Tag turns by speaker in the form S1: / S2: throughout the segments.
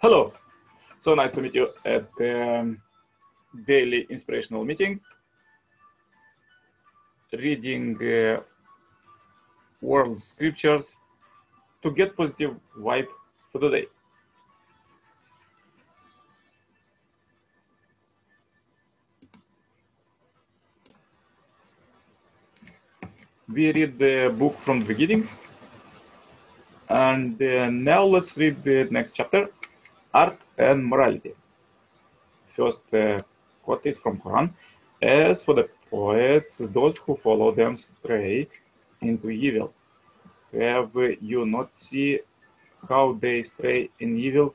S1: Hello. So nice to meet you at um, daily inspirational meetings. Reading uh, world scriptures to get positive vibe for the day. We read the book from the beginning. And uh, now let's read the next chapter art and morality. First uh, quote is from Quran. As for the poets, those who follow them stray into evil. Have you not seen how they stray in evil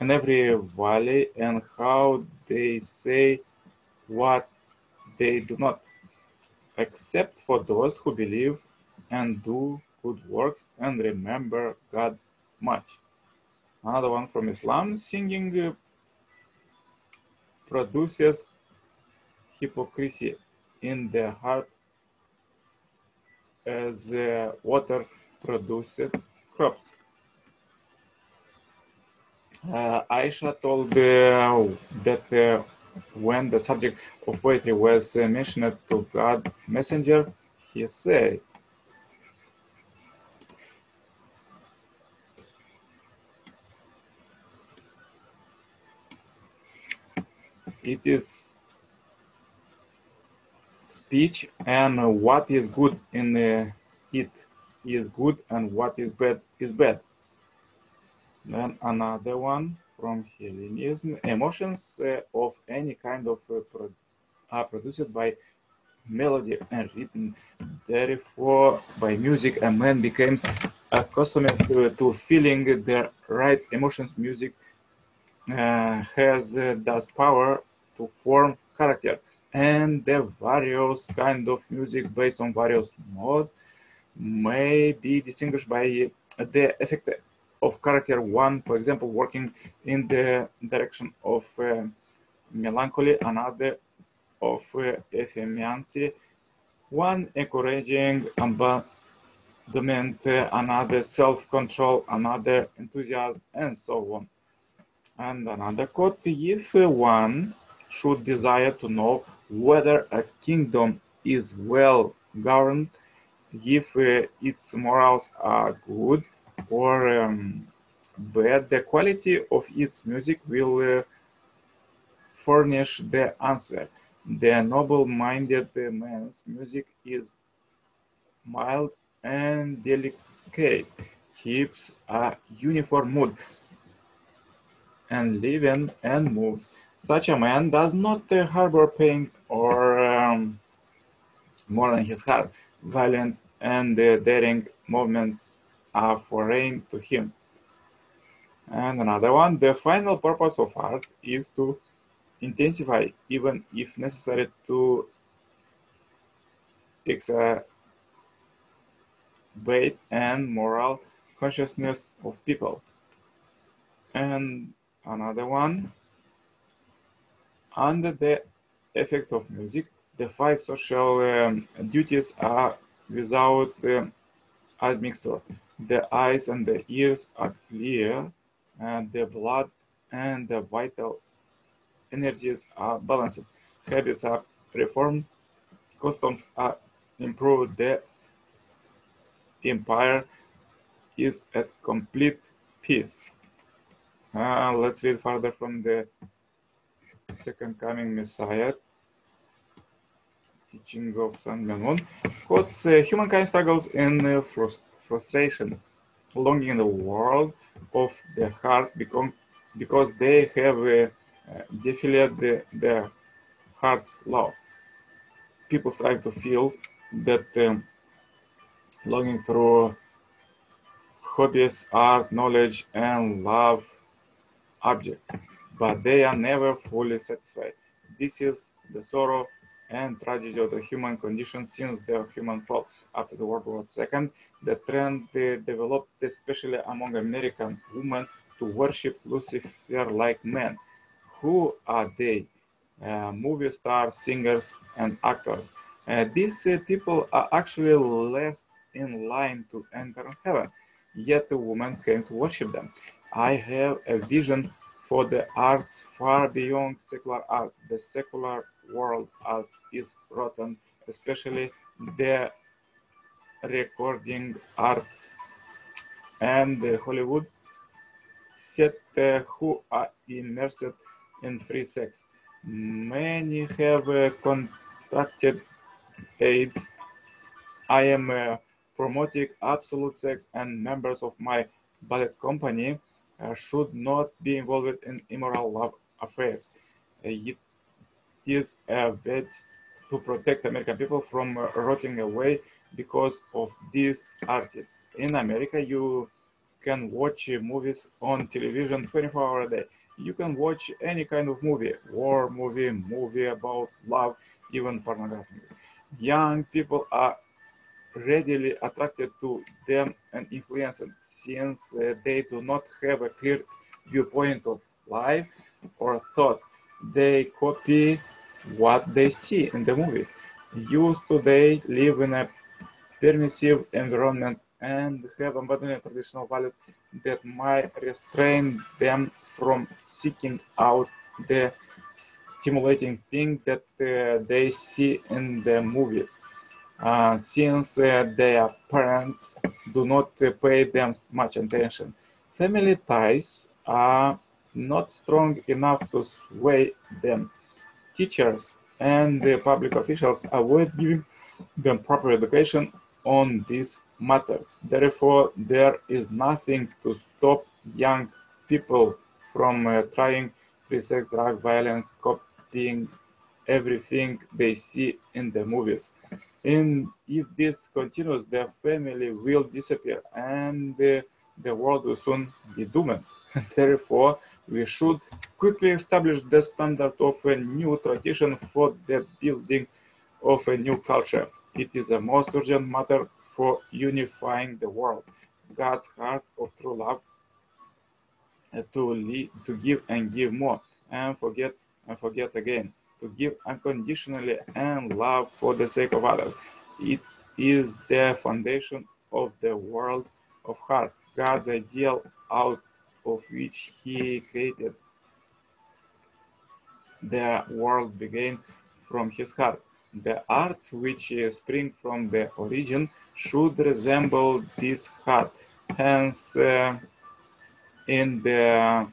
S1: in every valley and how they say what they do not, except for those who believe and do good works and remember God much. Another one from Islam, singing uh, produces hypocrisy in the heart as uh, water produces crops. Uh, Aisha told uh, that uh, when the subject of poetry was uh, mentioned to God messenger, he said, it is speech and what is good in it is good and what is bad is bad. Then another one from Hellenism, emotions uh, of any kind of uh, pro are produced by melody and rhythm. Therefore, by music, a man becomes accustomed to, to feeling the right emotions. Music uh, has uh, thus power to form character. And the various kind of music based on various modes may be distinguished by the effect of character one for example working in the direction of uh, melancholy another of uh, effeminacy. One encouraging abandonment uh, another self-control another enthusiasm and so on. And another quote if one should desire to know whether a kingdom is well governed, if uh, its morals are good or um, bad, the quality of its music will uh, furnish the answer. The noble-minded man's music is mild and delicate, keeps a uniform mood, and lives and moves such a man does not uh, harbor pain or um, more than his heart. Violent and uh, daring movements are foreign to him. And another one, the final purpose of art is to intensify, even if necessary, to exacerbate and moral consciousness of people. And another one, under the effect of music, the five social um, duties are without um, admixture. The eyes and the ears are clear, and the blood and the vital energies are balanced. Habits are reformed, customs are improved. The empire is at complete peace. Uh, let's read further from the second coming Messiah, teaching of Sun Myung Moon, quotes uh, humankind struggles in uh, frust frustration, longing in the world of the heart become, because they have uh, defiled the, their heart's love. People strive to feel that um, longing through hobbies, art, knowledge, and love objects but they are never fully satisfied. This is the sorrow and tragedy of the human condition since the human fall. After the World War II, the trend developed, especially among American women, to worship Lucifer like men. Who are they? Uh, movie stars, singers, and actors. Uh, these uh, people are actually less in line to enter heaven, yet the woman came to worship them. I have a vision for the arts far beyond secular art. The secular world art is rotten, especially the recording arts and Hollywood set uh, who are immersed in free sex. Many have uh, contracted AIDS. I am uh, promoting absolute sex and members of my ballet company should not be involved in immoral love affairs. Uh, it is a way to protect American people from uh, rotting away because of these artists. In America, you can watch movies on television 24 hours a day. You can watch any kind of movie, war movie, movie about love, even pornography. Young people are readily attracted to them and influenced since uh, they do not have a clear viewpoint of life or thought. They copy what they see in the movie. Youth today live in a permissive environment and have abandoned traditional values that might restrain them from seeking out the stimulating thing that uh, they see in the movies. Uh, since uh, their parents do not pay them much attention. Family ties are not strong enough to sway them. Teachers and the public officials avoid giving them proper education on these matters. Therefore, there is nothing to stop young people from uh, trying free sex, drug, violence, copying everything they see in the movies. And if this continues, their family will disappear and uh, the world will soon be doomed. Therefore, we should quickly establish the standard of a new tradition for the building of a new culture. It is a most urgent matter for unifying the world. God's heart of true love uh, to lead, to give and give more, and forget and forget again to give unconditionally and love for the sake of others. It is the foundation of the world of heart, God's ideal out of which He created the world began from His heart. The arts which spring from the origin should resemble this heart. Hence, uh, in the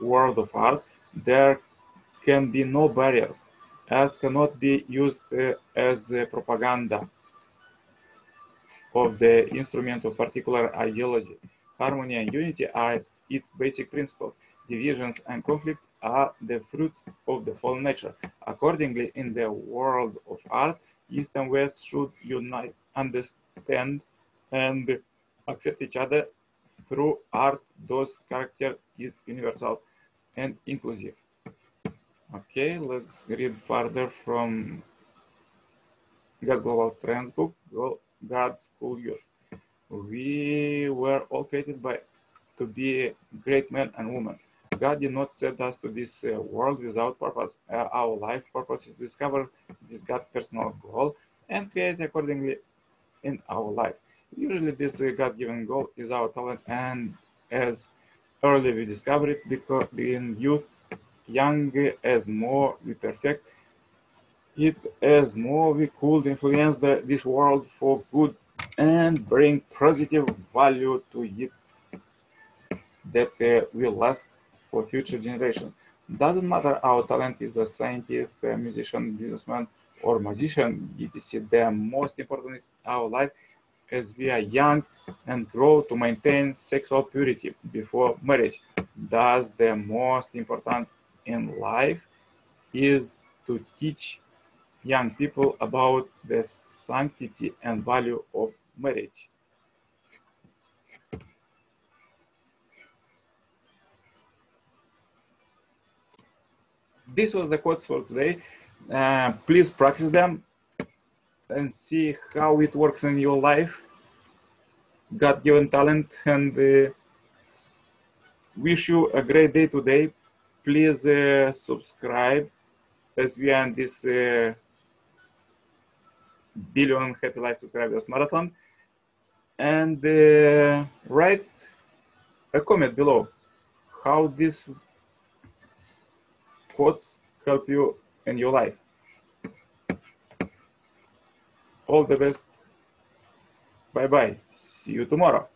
S1: world of art, there can be no barriers. Art cannot be used uh, as propaganda of the instrument of particular ideology. Harmony and unity are its basic principles. Divisions and conflicts are the fruits of the fallen nature. Accordingly, in the world of art, East and West should unite, understand, and accept each other through art. Those character is universal and inclusive. Okay, let's read further from God Global Trends book, God School Youth. We were all created by to be great men and women. God did not send us to this uh, world without purpose. Uh, our life purpose is to discover this God personal goal and create accordingly in our life. Usually, this uh, God given goal is our talent, and as early we discover it, because in youth young as more we perfect it as more we could influence the, this world for good and bring positive value to it that uh, will last for future generations. Doesn't matter our talent is a scientist, a musician, businessman, or magician, etc. The most important is our life as we are young and grow to maintain sexual purity before marriage. That's the most important in life is to teach young people about the sanctity and value of marriage. This was the quotes for today. Uh, please practice them and see how it works in your life. God-given talent and uh, wish you a great day today please uh, subscribe as we in this uh, billion happy life subscribers marathon and uh, write a comment below how these quotes help you in your life. All the best. Bye bye. See you tomorrow.